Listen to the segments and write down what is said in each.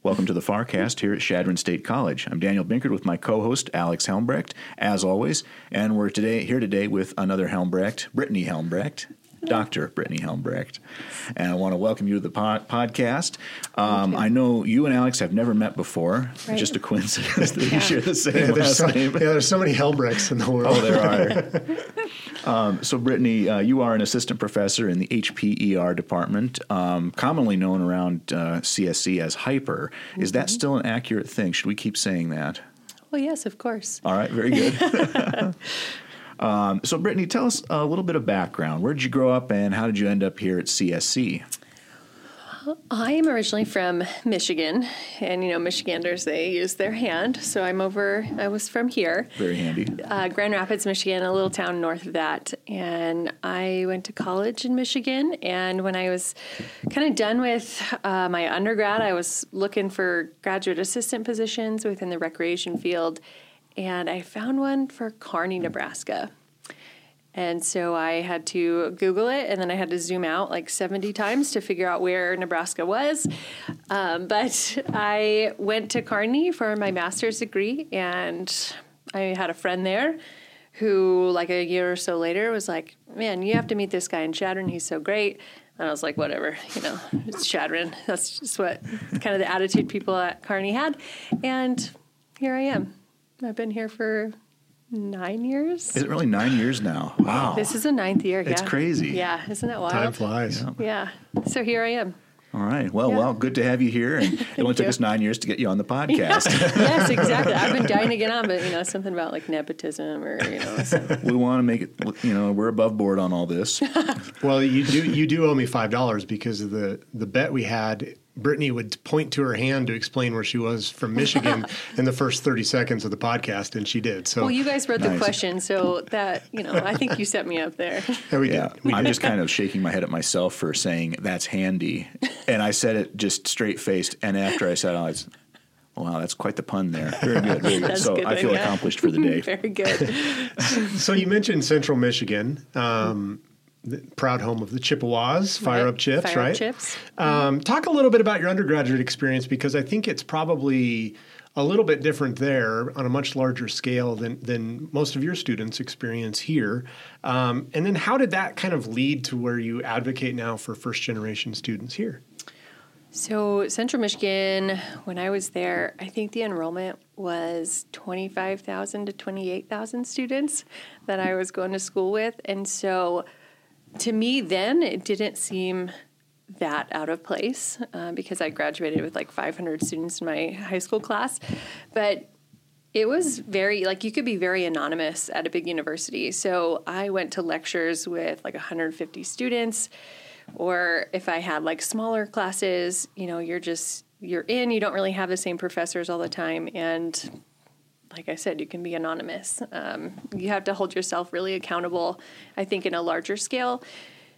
Welcome to the Farcast here at Chadron State College. I'm Daniel Binkard with my co-host Alex Helmbrecht, as always, and we're today here today with another Helmbrecht, Brittany Helmbrecht. Dr. Brittany Helmbrecht. And I want to welcome you to the pod- podcast. Um, I know you and Alex have never met before. Right. Just a coincidence that you Yeah. share the same Yeah, there's last so, name. yeah, there's so many Helmbrechts in the world. Oh, there are. um, so, Brittany, uh, you are an assistant professor in the HPER department, um, commonly known around uh, CSC as Hyper. Is that still an accurate thing? Should we keep saying that? Well, yes, of course. All right, very good. um, so, Brittany, tell us a little bit of background. Where did you grow up, and how did you end up here at CSC? I am originally from Michigan, and you know, Michiganders they use their hand. So I'm over. I was from here, Very handy. uh, Grand Rapids, Michigan, a little town north of that. And I went to college in Michigan. And when I was kind of done with uh, my undergrad, I was looking for graduate assistant positions within the recreation field, and I found one for Kearney, Nebraska. And so I had to Google it, and then I had to zoom out like 70 times to figure out where Nebraska was. Um, but I went to Kearney for my master's degree, and I had a friend there who, like a year or so later, was like, Man, you have to meet this guy in Chadron. He's so great. And I was like, Whatever, you know, it's Chadron. That's just what kind of the attitude people at Kearney had. And here I am. I've been here for nine years. Is it really nine years now? Wow. This is a ninth year. It's yeah. crazy. Yeah, isn't it wild? Time flies. Yeah. So here I am. All right. Well, Yeah. well, good to have you here. And it only took you. us nine years to get you on the podcast. yes, exactly. I've been dying to get on, but you know, something about like nepotism or you know. So. we want to make it, you know, we're above board on all this. Well, you do you do owe me five dollars because of the the bet we had. Brittany would point to her hand to explain where she was from Michigan in the first thirty seconds of the podcast, and she did. So Well, you guys wrote the question, so that you know, I think you set me up there. there we Yeah, did. We I'm did. just kind of shaking my head at myself for saying that's handy, and I said it just straight faced. And after I said, it, I was, wow, that's quite the pun there. Very good. Very good. So good I feel yeah. accomplished for the day. Very good. So you mentioned Central Michigan, um, the proud home of the Chippewas, Fire Right. Up Chips, Fire Up right? Chips. Um, talk a little bit about your undergraduate experience because I think it's probably a little bit different there on a much larger scale than than most of your students experience here. Um, and then how did that kind of lead to where you advocate now for first generation students here? So Central Michigan, when I was there, I think the enrollment was twenty five thousand to twenty eight thousand students that I was going to school with, and so to me then it didn't seem that out of place uh, because I graduated with like 500 students in my high school class, but it was very like you could be very anonymous at a big university. So I went to lectures with like 150 students, or if I had like smaller classes, you know, you're just you're in. You don't really have the same professors all the time, and like I said, you can be anonymous. Um, you have to hold yourself really accountable, I think, in a larger scale.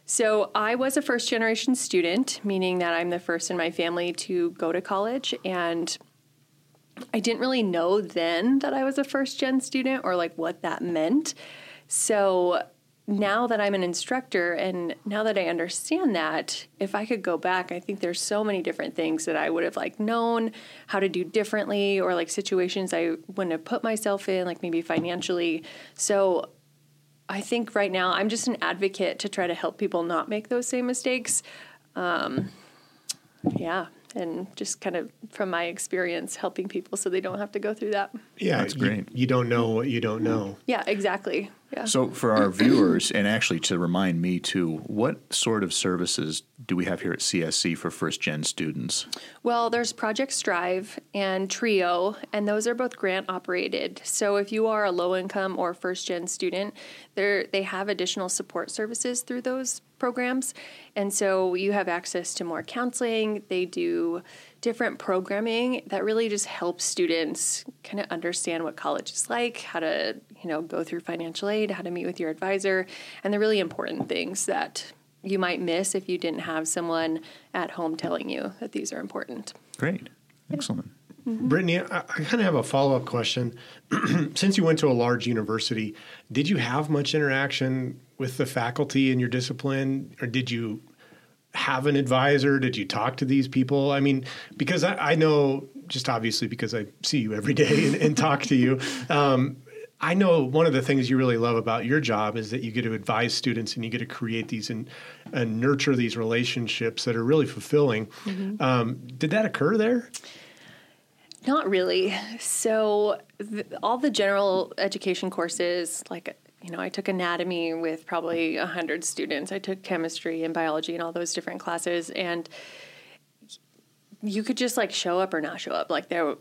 So I was a first generation student, meaning that I'm the first in my family to go to college. And I didn't really know then that I was a first gen student or like what that meant. So now that I'm an instructor and now that I understand that, if I could go back, I think there's so many different things that I would have like known how to do differently or like situations I wouldn't have put myself in, like maybe financially. So I think right now I'm just an advocate to try to help people not make those same mistakes. Um, yeah, and just kind of from my experience helping people so they don't have to go through that. Yeah, That's you- great. You, don't know what you don't know. Yeah, exactly. Yeah. So, for our viewers, and actually to remind me too, what sort of services do we have here at CSC for first gen students? Well, there's Project Strive and Trio, and those are both grant operated. So if you are a low income or first gen student, they they have additional support services through those programs, and so you have access to more counseling. They do different programming that really just helps students kind of understand what college is like, how to you know go through financial aid, how to meet with your advisor, and the really important things that you might miss if you didn't have someone at home telling you that these are important. Great. Excellent. Mm-hmm. Brittany, I, I kind of have a follow up question. Since you went to a large university, did you have much interaction with the faculty in your discipline, or did you have an advisor? Did you talk to these people? I mean, because I, I know, just obviously because I see you every day and, and talk to you. Um, I know one of the things you really love about your job is that you get to advise students and you get to create these and, and nurture these relationships that are really fulfilling. Mm-hmm. Um, did that occur there? Not really. So, the, all the general education courses, like you know, I took anatomy with probably 100 students. I took chemistry and biology and all those different classes. And you could just like show up or not show up. Like there,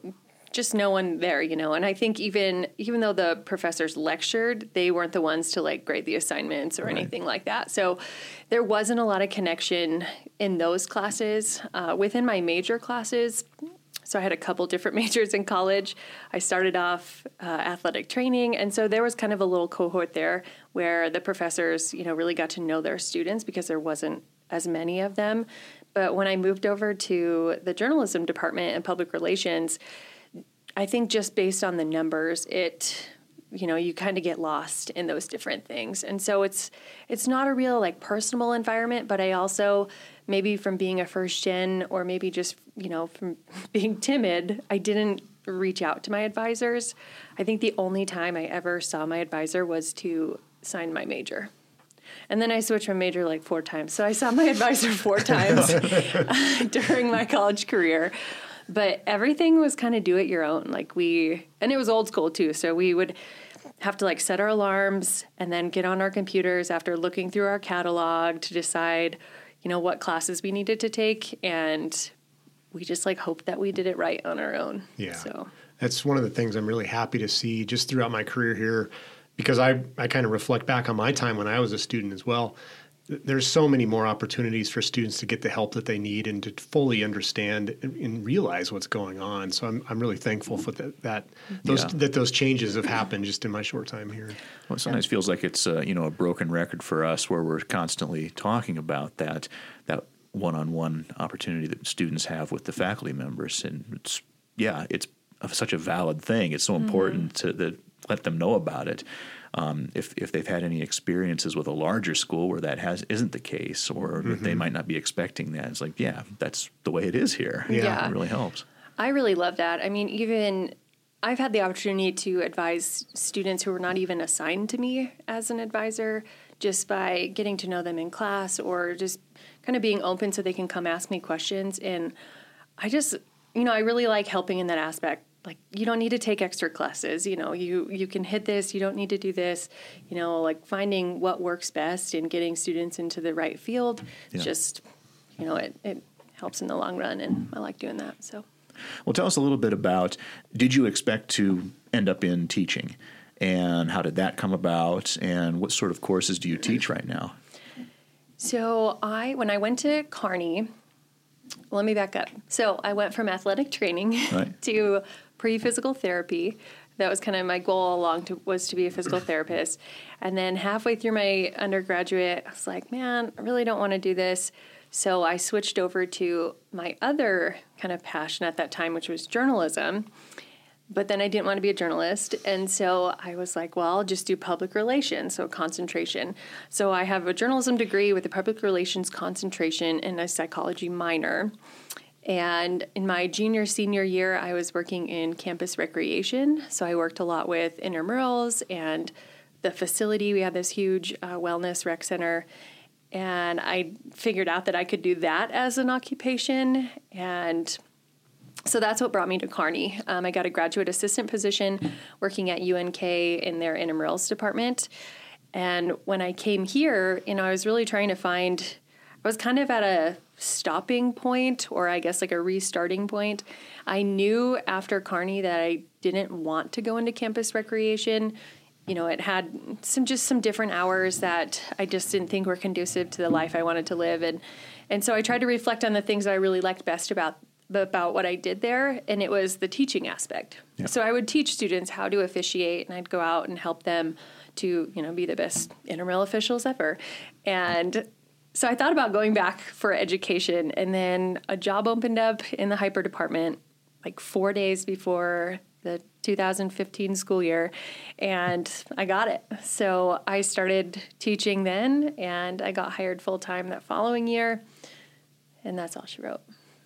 just no one there, you know. And I think even even though the professors lectured, they weren't the ones to like grade the assignments or right. anything like that. So there wasn't a lot of connection in those classes. Uh, within my major classes, so I had a couple different majors in college. I started off uh, athletic training, and so there was kind of a little cohort there where the professors, you know, really got to know their students because there wasn't as many of them. But when I moved over to the journalism department and public relations, I think just based on the numbers, it you know you kind of get lost in those different things and so it's it's not a real like personal environment but i also maybe from being a first gen or maybe just you know from being timid i didn't reach out to my advisors i think the only time i ever saw my advisor was to sign my major and then I switched my major like four times. So I saw my advisor four times during my college career. But everything was kind of do it your own. Like we, and it was old school too. So we would have to like set our alarms and then get on our computers after looking through our catalog to decide you know, what classes we needed to take. And we just like hoped that we did it right on our own. Yeah. So that's one of the things I'm really happy to see just throughout my career here because I, I kind of reflect back on my time when I was a student as well there's so many more opportunities for students to get the help that they need and to fully understand and, realize what's going on. So I'm, I'm really thankful for that that those yeah. that those changes have happened just in my short time here. Well, it sometimes feels like it's uh, you know a broken record for us where we're constantly talking about that that one-on-one opportunity that students have with the faculty members, and it's yeah, it's such a valid thing. It's so mm-hmm. important mm-hmm. to the, let them know about it. Um, if if they've had any experiences with a larger school where that has isn't the case, or mm-hmm. they might not be expecting that, it's like, yeah, that's the way it is here. Yeah, yeah. it really helps. I really love that. I mean, even I've had the opportunity to advise students who were not even assigned to me as an advisor, just by getting to know them in class or just kind of being open so they can come ask me questions. And I just, you know, I really like helping in that aspect like you don't need to take extra classes you know you you can hit this you don't need to do this you know like finding what works best and getting students into the right field yeah. just you know it, it helps in the long run and i like doing that so well tell us a little bit about did you expect to end up in teaching and how did that come about and what sort of courses do you teach right now so i when i went to Kearney let me back up. So I went from athletic training right. to pre-physical therapy. That was kind of my goal along to, was to be a physical therapist. And then halfway through my undergraduate, I was like, man, I really don't want to do this. So I switched over to my other kind of passion at that time, which was journalism. But then I didn't want to be a journalist. And so I was like, well, I'll just do public relations, so concentration. So I have a journalism degree with a public relations concentration and a psychology minor. And in my junior, senior year, I was working in campus recreation. So I worked a lot with intramurals and the facility. We had this huge uh, wellness rec center. And I figured out that I could do that as an occupation. And so that's what brought me to Kearney. Um, I got a graduate assistant position working at UNK in their intramurals department. And when I came here, you know, I was really trying to find, I was kind of at a stopping point or I guess like a restarting point. I knew after Kearney that I didn't want to go into campus recreation. You know, it had some just some different hours that I just didn't think were conducive to the life I wanted to live and and so I tried to reflect on the things that I really liked best about about what I did there, and it was the teaching aspect. Yeah. So I would teach students how to officiate, and I'd go out and help them to you know be the best intramural officials ever. And so I thought about going back for education, and then a job opened up in the hyper department like four days before the 2015 school year, and I got it. So I started teaching then, and I got hired full time that following year. And that's all she wrote.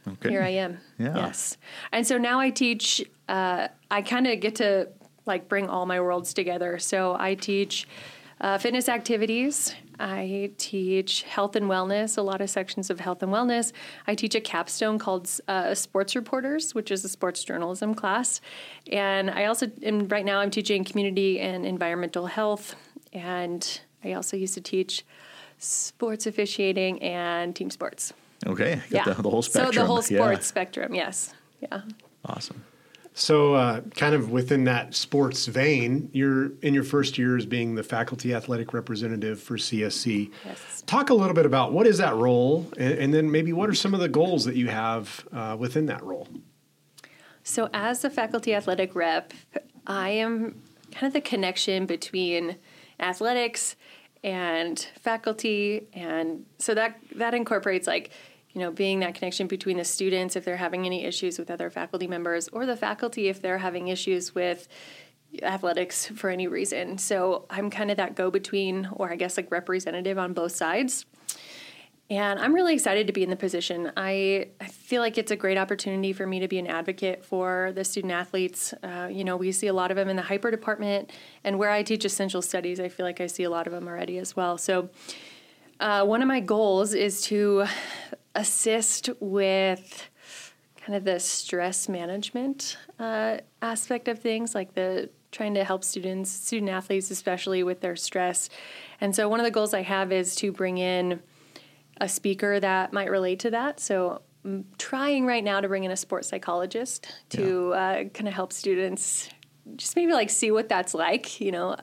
Okay. Here I am. Yeah. Yes. And so now I teach, uh, I kind of get to like bring all my worlds together. So I teach uh, fitness activities. I teach health and wellness, a lot of sections of health and wellness. I teach a capstone called uh, Sports Reporters, which is a sports journalism class. And I also, and right now, I'm teaching community and environmental health. And I also used to teach sports officiating and team sports. Okay. Got Yeah. The, the whole spectrum. So the whole Yeah. sports spectrum, yes. Yeah. Awesome. So, uh, kind of within that sports vein, you're in your first year as being the faculty athletic representative for CSC. Yes. Talk a little bit about what is that role, and, and then maybe what are some of the goals that you have uh, within that role. So, as the faculty athletic rep, I am kind of the connection between athletics and faculty, and so that that incorporates like you know being that connection between the students if they're having any issues with other faculty members, or the faculty if they're having issues with athletics for any reason. So I'm kind of that go between, or I guess like representative on both sides. And I'm really excited to be in the position. I, I feel like it's a great opportunity for me to be an advocate for the student athletes. Uh, you know, we see a lot of them in the hyper department, and where I teach essential studies, I feel like I see a lot of them already as well. So, uh, one of my goals is to assist with kind of the stress management uh, aspect of things, like the trying to help students, student athletes, especially with their stress. And so, one of the goals I have is to bring in a speaker that might relate to that. So, I'm trying right now to bring in a sports psychologist to uh, kind of help students just maybe like see what that's like. You know,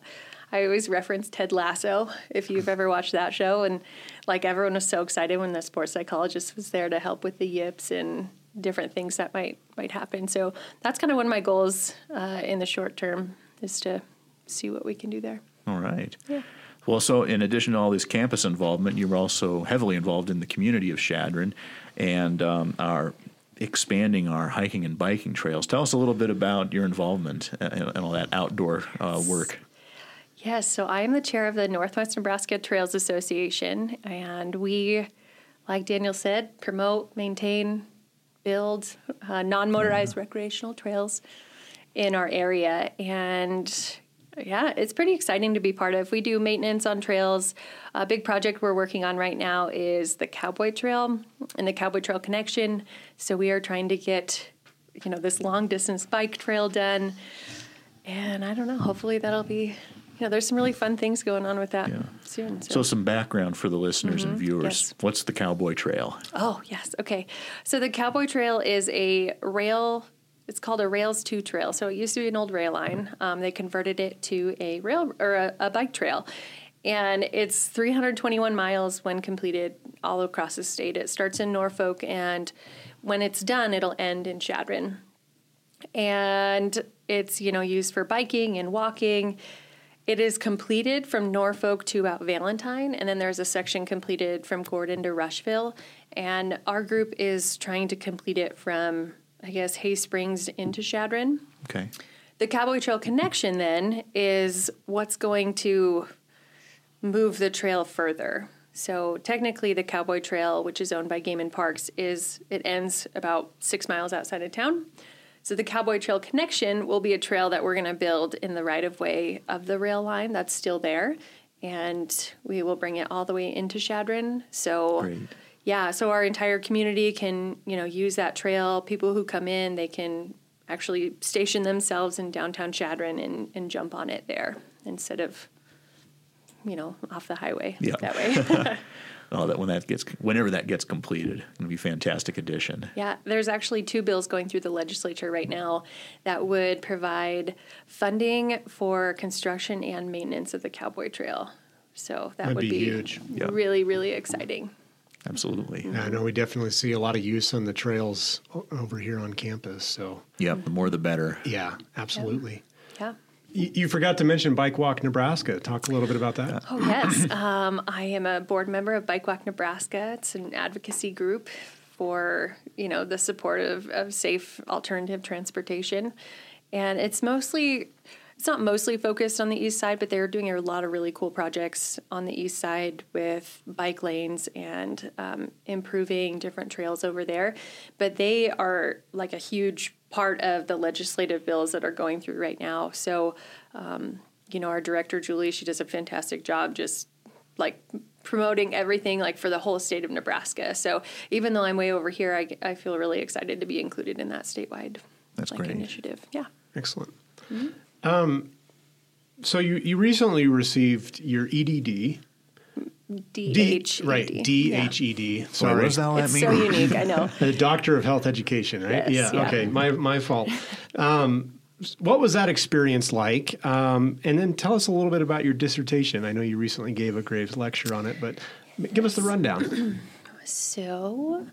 I always reference Ted Lasso if you've ever watched that show, and like everyone was so excited when the sports psychologist was there to help with the yips and different things that might might happen. So that's kind of one of my goals uh, in the short term is to see what we can do there. All right. Yeah. Well, so in addition to all this campus involvement, you were also heavily involved in the community of Chadron and um, are expanding our hiking and biking trails. Tell us a little bit about your involvement and, and all that outdoor uh, work. Yes, so I am the chair of the Northwest Nebraska Trails Association, and we, like Daniel said, promote, maintain, build uh, non motorized recreational trails in our area. And yeah, it's pretty exciting to be part of. We do maintenance on trails. A big project we're working on right now is the Cowboy Trail and the Cowboy Trail Connection. So we are trying to get, you know, this long distance bike trail done. And I don't know, hopefully that'll be, know, there's some really fun things going on with that Yeah. soon. So, some background for the listeners and viewers. Mm-hmm. Yes. What's the Cowboy Trail? Oh, yes. Okay. So the Cowboy Trail is a rail, it's called a Rails 2 trail. So it used to be an old rail line. Um, they converted it to a rail or a, a bike trail. And it's 321 miles when completed all across the state. It starts in Norfolk, and when it's done, it'll end in Chadron. And it's, you know, used for biking and walking. It is completed from Norfolk to about Valentine, and then there's a section completed from Gordon to Rushville. And our group is trying to complete it from, I guess, Hay Springs into Chadron. Okay. The Cowboy Trail connection then is what's going to move the trail further. So technically, the Cowboy Trail, which is owned by Game and Parks, is it ends about six miles outside of town. So the Cowboy Trail connection will be a trail that we're going to build in the right of way of the rail line that's still there, and we will bring it all the way into Chadron. So. Great. Yeah, so our entire community can, you know, use that trail. People who come in, they can actually station themselves in downtown Chadron and, and jump on it there instead of, you know, off the highway Yeah. that way. Oh, that when that gets whenever that gets completed, it'll be a fantastic addition. yeah, there's actually two bills going through the legislature right now that would provide funding for construction and maintenance of the Cowboy Trail. So that That'd would be be, huge. Yeah. really, really exciting. Absolutely. Yeah, I know we definitely see a lot of use on the trails over here on campus. So, yeah, The more the better. yeah, absolutely. Yeah. You, you forgot to mention Bike Walk Nebraska. Talk a little bit about that. Oh, yes. um, I am a board member of Bike Walk Nebraska. It's an advocacy group for, you know, the support of, of safe alternative transportation. And it's mostly, it's not mostly focused on the east side, but they're doing a lot of really cool projects on the east side with bike lanes and um, improving different trails over there. But they are like a huge part of the legislative bills that are going through right now. So, um, you know, our director Julie, she does a fantastic job just like promoting everything like for the whole state of Nebraska. So even though I'm way over here, I, I feel really excited to be included in that statewide That's like, great. initiative. Yeah. Excellent. Um, so you, you recently received your EDD. D D- H E right, D. D Yeah. H E D. Sorry, Sorry. what does that It's mean? so unique. I know. The Doctor of Health Education, right? Yes, yeah, yeah. Okay. My my fault. Um, what was that experience like? Um, and then tell us a little bit about your dissertation. I know you recently gave a Graves lecture on it, but give us the rundown. So,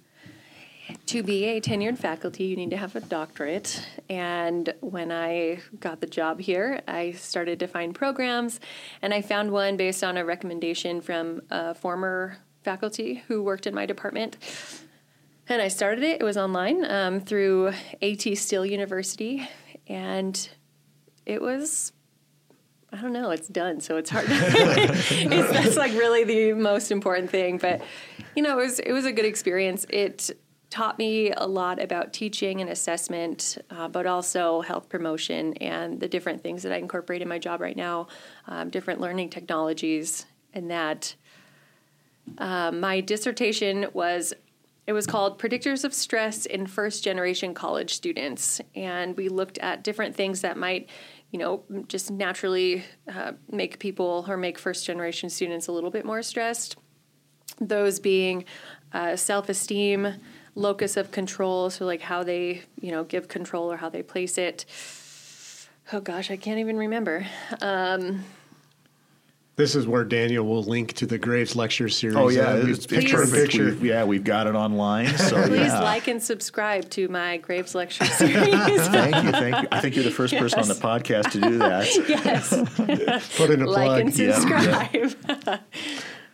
to be a tenured faculty, you need to have a doctorate. And when I got the job here, I started to find programs, and I found one based on a recommendation from a former faculty who worked in my department. And I started it. It was online um, through AT Still University, and it was I don't know. It's done, so it's hard. it's, that's like really the most important thing. But you know, it was it was a good experience. It taught me a lot about teaching and assessment, uh, but also health promotion and the different things that I incorporate in my job right now, um, different learning technologies, and that. Um, my dissertation was it was called Predictors of Stress in First Generation College Students. And we looked at different things that might, you know, just naturally uh, make people or make first generation students a little bit more stressed. Those being uh, self esteem, locus of control, so like how they, you know, give control or how they place it. Oh gosh, I can't even remember. This is where Daniel will link to the Graves lecture series. Oh yeah, Uh, it's, it's picture in picture. We've, yeah, we've got it online. So Please yeah. like and subscribe to my Graves Lecture series. Thank you, thank you. I think you're the first person on the podcast to do that. yes. Put in a like plug. and Yeah,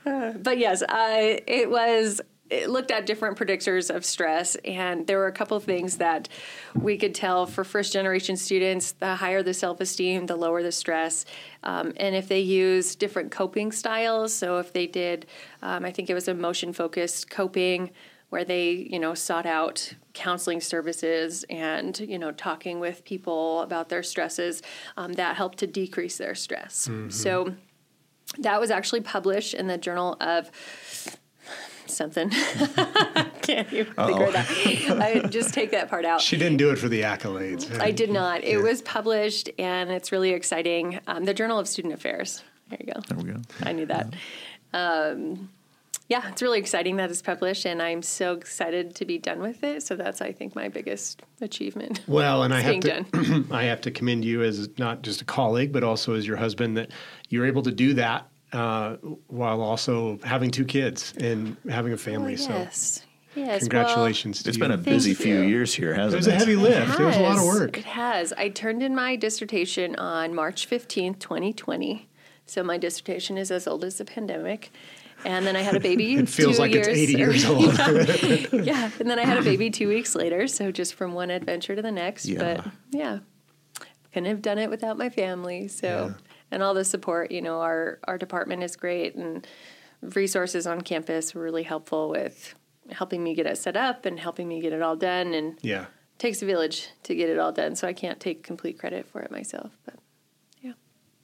subscribe. but yes, I, it was. It looked at different predictors of stress, and there were a couple of things that we could tell for first generation students. The higher the self esteem, the lower the stress. Um, and if they use different coping styles, so if they did, um, I think it was emotion focused coping, where they you know sought out counseling services and you know talking with people about their stresses, um, that helped to decrease their stress. So that was actually published in the Journal of something. Can't even figure it out. I just take that part out. She didn't do it for the accolades. I did not. It was published, and it's really exciting. Um, the Journal of Student Affairs. There you go. There we go. I knew that. Um, yeah, it's really exciting that it's published, and I'm so excited to be done with it. So that's, I think, my biggest achievement. Well, and I have to I have to commend you as not just a colleague, but also as your husband that you're able to do that uh, while also having two kids and having a family. Oh, yes. Yes. So well, congratulations to It's you. been a busy you. few years here, it hasn't was it? was a heavy lift. It was a lot of work. It has. I turned in my dissertation on March 15th, 2020. So my dissertation is as old as the pandemic. And then I had a baby. It feels two like years, it's 80 years old. yeah. And then I had a baby two weeks later. So just from one adventure to the next. Yeah. But yeah, couldn't have done it without my family. So, Yeah. And all the support, you know, our, our department is great and resources on campus were really helpful with helping me get it set up and helping me get it all done. And yeah. takes a village to get it all done, so I can't take complete credit for it myself. But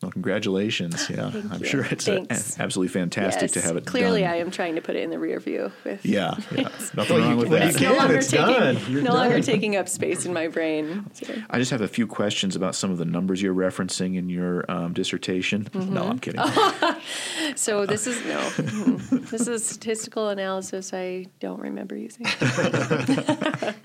Well, congratulations. Yeah, Thank I'm you. sure it's a, Thanks. absolutely fantastic to have it Clearly, done. I am trying to put it in the rear view. With Yeah, yeah. Nothing wrong with well, that. you no longer It's taking done. You're no longer done. taking up space in my brain. So, I just have a few questions about some of the numbers you're referencing in your um, dissertation. Mm-hmm. No, I'm kidding. so this is no, mm, this is statistical analysis. I don't remember using.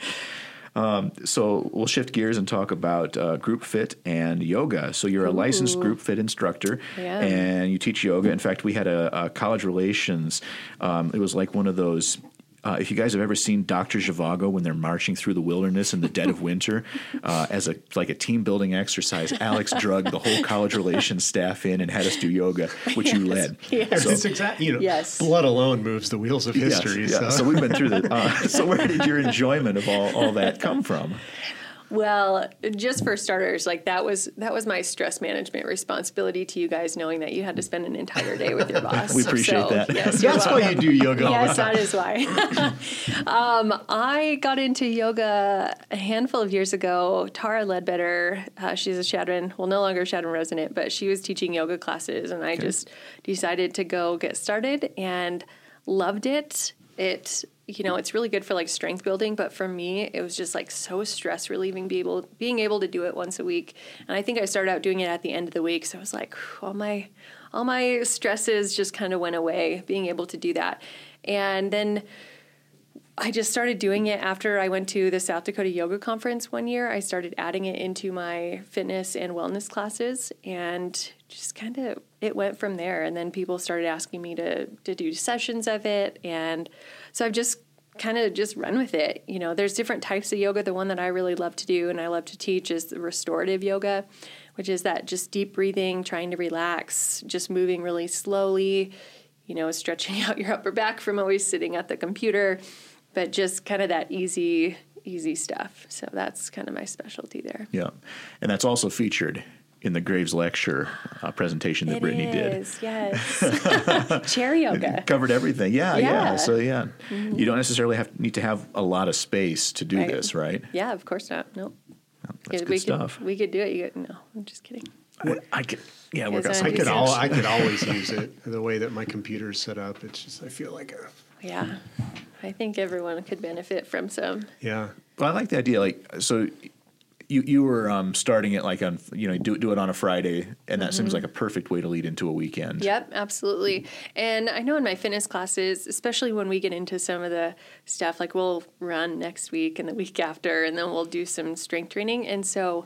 So we'll shift gears and talk about uh, group fit and yoga. So you're a licensed group fit instructor, Yeah. and you teach yoga. In fact, we had a, a college relations. Um, it was like one of those. Uh, if you guys have ever seen Doctor Zhivago when they're marching through the wilderness in the dead of winter, uh, as a like a team building exercise, Alex drugged the whole college relations staff in and had us do yoga, which you led. Yes. So- it's exactly, you know, Yes. blood alone moves the wheels of Yes, history. yeah. so. So we've been through the. Uh, so where did your enjoyment of all, all that come from? Well, just for starters, like that was that was my stress management responsibility to you guys, knowing that you had to spend an entire day with your boss. We appreciate So, that. Yes, That's why you do yoga Yes, that is why. um, I got into yoga a handful of years ago. Tara Ledbetter, uh, she's a Chadron, well, no longer Chadron resident, but she was teaching yoga classes, and I just decided to go get started and loved it. It, you know, it's really good for like strength building, but for me, it was just like so stress relieving. Be able, being able to do it once a week, and I think I started out doing it at the end of the week, so I was like, all my all my stresses just kind of went away being able to do that. And then I just started doing it after I went to the South Dakota Yoga Conference one year. I started adding it into my fitness and wellness classes and just kind of it went from there. And then people started asking me to to do sessions of it and so I've just kind of just run with it. You know, there's different types of yoga. The one that I really love to do and I love to teach is the restorative yoga, which is that just deep breathing, trying to relax, just moving really slowly, you know, stretching out your upper back from always sitting at the computer, but just kind of that easy, easy stuff. So that's kind of my specialty there. Yeah, and that's also featured in the Graves lecture uh, presentation that Brittany did. is, yes. Chair yoga. Covered everything. Yeah, yeah. Yeah. Mm-hmm. So yeah, you don't necessarily have need to have a lot of space to do Right. this, right? Yeah, of course not. Nope. That's we good stuff. Could, we could do it. You could, no, I'm just kidding. I, I could, yeah, work out Yes, some I I could all I could always use it the way that my computer's set up. It's just I feel like a Yeah. I think everyone could benefit from some. yeah. Well, I like the idea. Like, so you you were um, starting it like on you know do do it on a Friday, and that Mm-hmm. seems like a perfect way to lead into a weekend. Yep, absolutely. And I know in my fitness classes, especially when we get into some of the stuff, like we'll run next week and the week after, and then we'll do some strength training. And so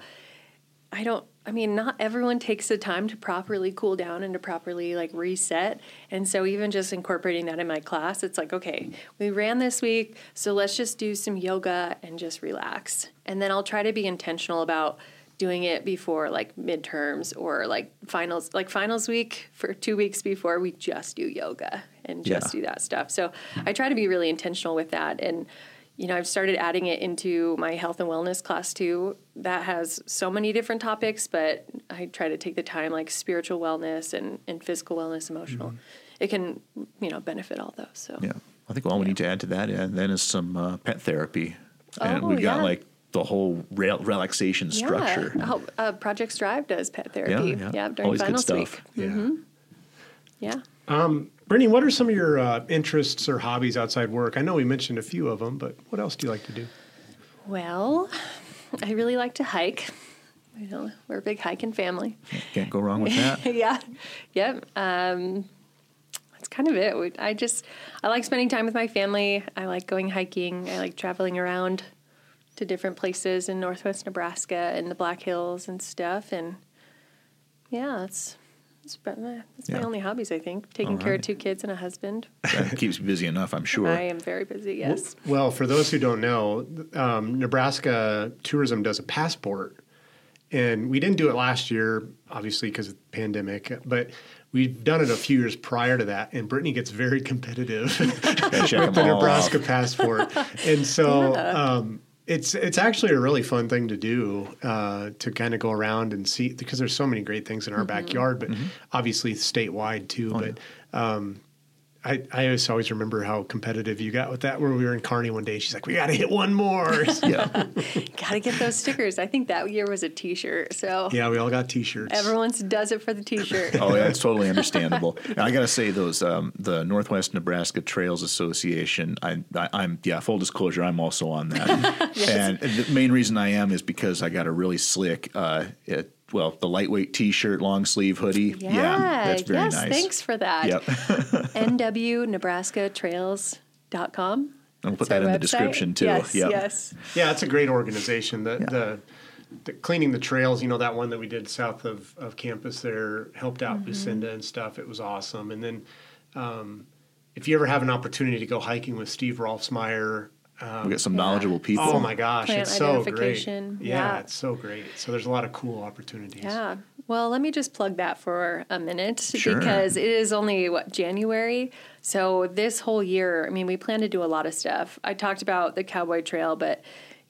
I don't, I mean, not everyone takes the time to properly cool down and to properly like reset. And so even just incorporating that in my class, it's like, okay, we ran this week, so let's just do some yoga and just relax. And then I'll try to be intentional about doing it before like midterms or like finals like finals week for two weeks before we just do yoga and just Yeah. do that stuff so i try to be really intentional with that and you know i've started adding it into my health and wellness class too that has so many different topics but i try to take the time like spiritual wellness and, and physical wellness emotional it can you know benefit all those so Mm-hmm. Yeah, I think all we need to add to that and then is some uh, pet therapy, and Oh, we've got yeah. like the whole rel- relaxation structure. yeah oh, uh, project strive does pet therapy yeah. yeah, during Always good finals stuff. week Yeah. yeah Brittany, what are some of your uh, interests or hobbies outside work? I know we mentioned a few of them, but what else do you like to do? Well, I really like to hike. You know, we're a big hiking family. Can't go wrong with that. yeah, yep. Um, that's kind of it. I just I like spending time with my family. I like going hiking. I like traveling around to different places in Northwest Nebraska and the Black Hills and stuff. And yeah, that's that's, about my, that's my only hobbies. I think taking care of two kids and a husband. that keeps you busy enough, I'm sure. I am very busy. Yes. Well, for those who don't know, um, Nebraska tourism does a passport, and we didn't do it last year, obviously because of the pandemic, but. We've done it a few years prior to that, and Brittany gets very competitive with the Nebraska off. passport, and so um, it's it's actually a really fun thing to do uh, to kind of go around and see because there's so many great things in our backyard, but obviously statewide too. but um, I I always always remember how competitive you got with that. Where we were in Kearney one day, she's like, "We got to hit one more." Yeah, Got to get those stickers. I think that year was a T-shirt. So yeah, we all got T-shirts. everyone does it for the T-shirt. oh yeah, it's totally understandable. And I got to say, those um, the Northwest Nebraska Trails Association. I, I, I'm yeah. Full disclosure, I'm also on that. And the main reason I am is because I got a really slick, uh, it, well, the lightweight T-shirt, long sleeve hoodie. Yeah, that's very yes, nice. thanks for that. Yep. nwnebraskatrails.com. I'll put That's that our in the description too. Yes, Yep. yes. Yeah, it's a great organization. The, the the cleaning the trails, you know, that one that we did south of, of campus there helped out Mm-hmm. Lucinda and stuff. It was awesome. And then um, if you ever have an opportunity to go hiking with Steve Rolfsmeyer, um, We got some Yeah. knowledgeable people. oh my gosh, Plant it's so great. Yeah, yeah. it's so great. So there's a lot of cool opportunities. Yeah. Well, let me just plug that for a minute Sure. because it is only what January. So this whole year, I mean, we plan to do a lot of stuff. I talked about the Cowboy Trail, but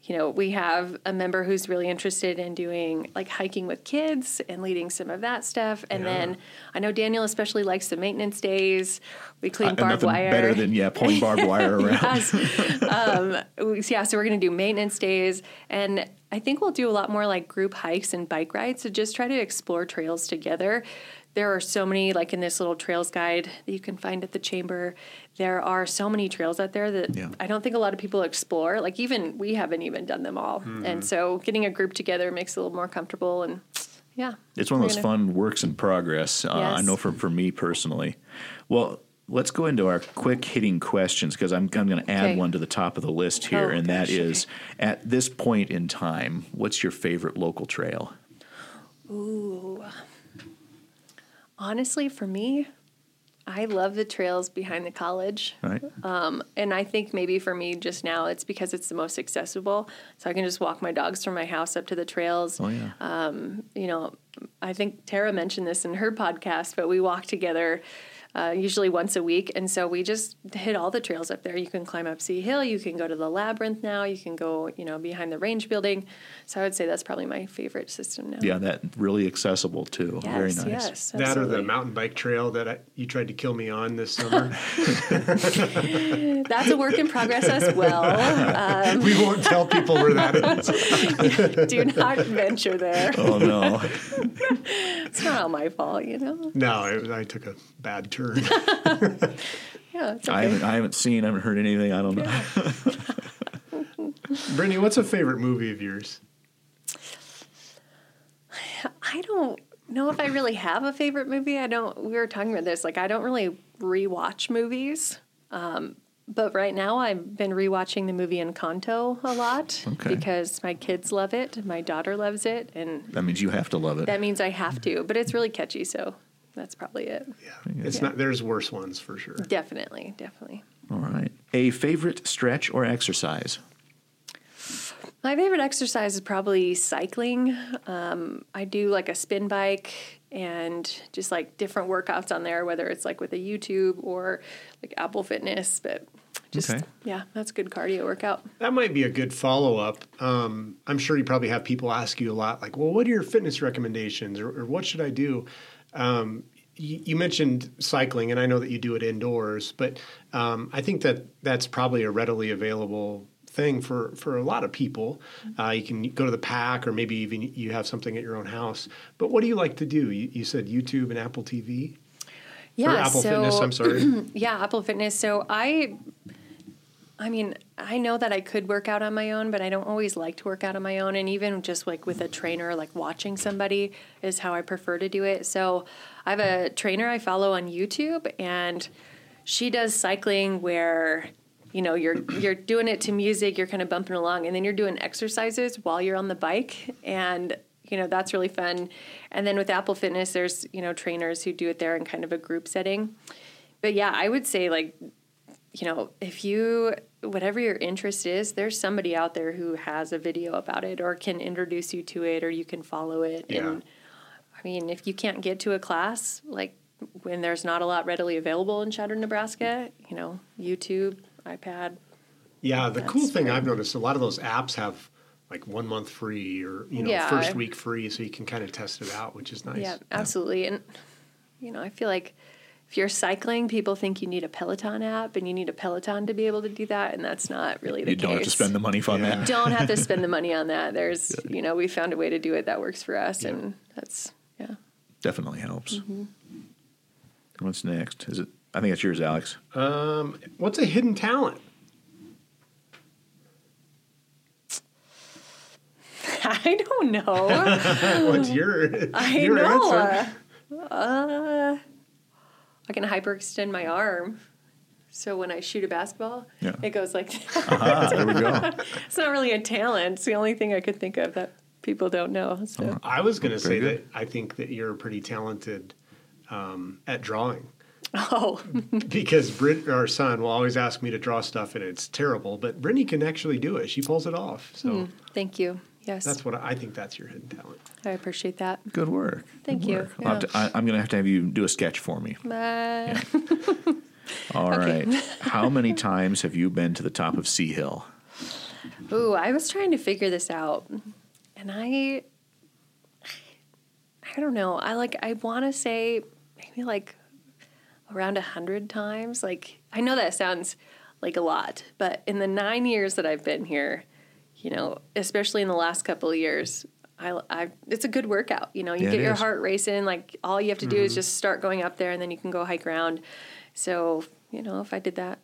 you know, we have a member who's really interested in doing like hiking with kids and leading some of that stuff. And Yeah. then I know Daniel especially likes the maintenance days. We clean Uh, barbed wire. better than yeah, pulling barbed wire around. Um, yeah, so we're going to do maintenance days. And I think we'll do a lot more like group hikes and bike rides. So just try to explore trails together. There are so many, like in this little trails guide that you can find at the chamber. There are so many trails out there that Yeah. I don't think a lot of people explore. Like, even we haven't even done them all. Mm-hmm. And so getting a group together makes it a little more comfortable. And yeah. It's one of those gonna- fun works in progress. Uh, I know for, for me personally. Well, let's go into our quick hitting questions because I'm, I'm going to add Okay. one to the top of the list here, Oh, and that gosh, is at this point in time, what's your favorite local trail? Ooh. Honestly, for me, I love the trails behind the college. Right? Um, and I think maybe for me just now, it's because it's the most accessible. So I can just walk my dogs from my house up to the trails. oh yeah. You know, I think Tara mentioned this in her podcast, but we walk together uh, usually once a week. And so we just hit all the trails up there. You can climb up C Hill, you can go to the Labyrinth now, you can go, you know, behind the range building. So I would say that's probably my favorite system now. yeah, that really accessible too. Yes, Very nice. yes. That or the mountain bike trail that I, you tried to kill me on this summer. That's a work in progress as well. we won't tell people where that is. Do not venture there. Oh no. It's not all my fault, you know. No, I, I took a bad turn. Yeah, it's I okay. haven't I haven't seen, I haven't heard anything. I don't know. Brittany, what's a favorite movie of yours? I don't know if I really have a favorite movie. I don't. We were talking about this. Like, I don't really rewatch movies. Um, but right now, I've been rewatching the movie Encanto a lot Okay. because my kids love it, my daughter loves it, and That means you have to love it. that means I have to. But it's really catchy, so that's probably it. Yeah, it's Yeah. not. There's worse ones for sure. Definitely, definitely. All right. A favorite stretch or exercise? My favorite exercise is probably cycling. Um, I do like a spin bike and just like different workouts on there, whether it's like with a YouTube or like Apple Fitness. But just, Okay. yeah, that's a good cardio workout. That might be a good follow up. Um, I'm sure you probably have people ask you a lot, like, "Well, what are your fitness recommendations, or, or what should I do?" Um, you, you mentioned cycling, and I know that you do it indoors, but um, I think that that's probably a readily available thing for for a lot of people. Uh, you can go to the pack, or maybe even you have something at your own house. But what do you like to do? You, you said YouTube and Apple TV. Yeah, or Apple so Fitness. I'm sorry. yeah, Apple Fitness. So I, I mean, I know that I could work out on my own, but I don't always like to work out on my own. And even just like with a trainer, like watching somebody is how I prefer to do it. So I have a trainer I follow on YouTube, and she does cycling where you know you're you're doing it to music, you're kind of bumping along, and then you're doing exercises while you're on the bike, and you know that's really fun. And then with Apple Fitness, there's you know trainers who do it there in kind of a group setting. But yeah, I would say like you know, if you, whatever your interest is, there's somebody out there who has a video about it or can introduce you to it or you can follow it. Yeah. And I mean, if you can't get to a class, like when there's not a lot readily available in Chadron, Nebraska, you know, YouTube, iPad. Yeah, the cool thing great. I've noticed a lot of those apps have like one month free or you know Yeah. first week free, so you can kind of test it out, which is nice. Yeah, absolutely. And, you know, I feel like if you're cycling, people think you need a Peloton app and you need a Peloton to be able to do that. And that's not really the You case. don't have to spend the money on Yeah. that. don't have to spend the money on that. There's, you know, we found a way to do it that works for us, Yeah. and that's yeah. Definitely helps. Mm-hmm. What's next? Is it? I think it's yours, Alex. Um, what's a hidden talent? I don't know. What's your I your know. answer? Uh, I can hyperextend my arm. So when I shoot a basketball, Yeah. it goes like Ah, there we go. it's not really a talent. It's the only thing I could think of that people don't know. So I was going to say Very that I think that you're pretty talented um, at drawing oh, because Brit, our son, will always ask me to draw stuff and it's terrible, but Brittany can actually do it. She pulls it off. So thank you. Yes, that's what I, I think. That's your hidden talent. I appreciate that. Good work. Thank Good you. work. I'll have to- I, am going to have to have you do a sketch for me. Uh, All right. How many times have you been to the top of C Hill? Ooh, I was trying to figure this out, and I, I don't know. I like. I want to say maybe like around a hundred times. Like I know that sounds like a lot, but in the nine years that I've been here, you know, especially in the last couple of years, I, I it's a good workout. You know, you Yeah, get your is. heart racing. Like all you have to do is mm-hmm. just start going up there, and then you can go hike around. So you know, if I did that,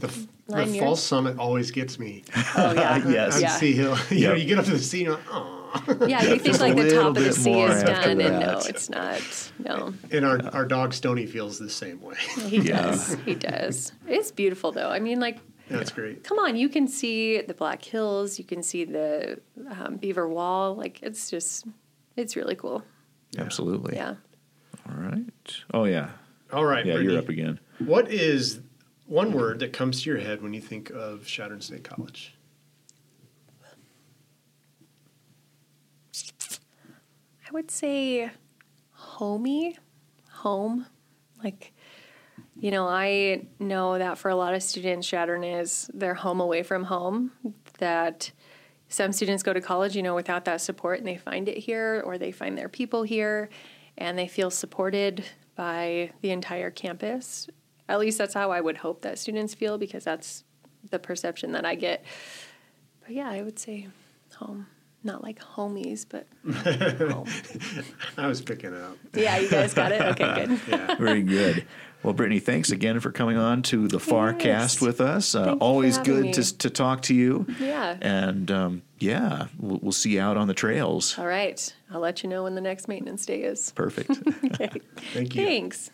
The, f- the false summit always gets me. oh yeah, Yes. On yeah. C Hill, you know, you get up to the sea, and you're like, oh. Yeah, you think like the top of the sea is after done, and no, it's not. No, And our, our dog Stony feels the same way. he Yeah. does. He does. It's beautiful though. I mean, like, That's great. come on, you can see the Black Hills, you can see the um, Beaver Wall. Like, it's just, it's really cool. Absolutely. Yeah. All right. Oh yeah. All right, Yeah, Brittany, you're up again. What is one word that comes to your head when you think of Chadron State College? I would say homey, home. Like, you know, I know that for a lot of students, Chadron is their home away from home. That some students go to college, you know, without that support and they find it here or they find their people here and they feel supported by the entire campus. At least that's how I would hope that students feel because that's the perception that I get. But yeah, I would say home. Not like homies, but home. I was picking it up. Yeah, you guys got it? Okay, good. Yeah. Very good. Well, Brittany, thanks again for coming on to the Farcast Yes. with us. Uh, Thank you for always good me. to, to talk to you. Yeah. And um, yeah, we'll, we'll see you out on the trails. All right. I'll let you know when the next maintenance day is. Perfect. Okay. Thank you. Thanks.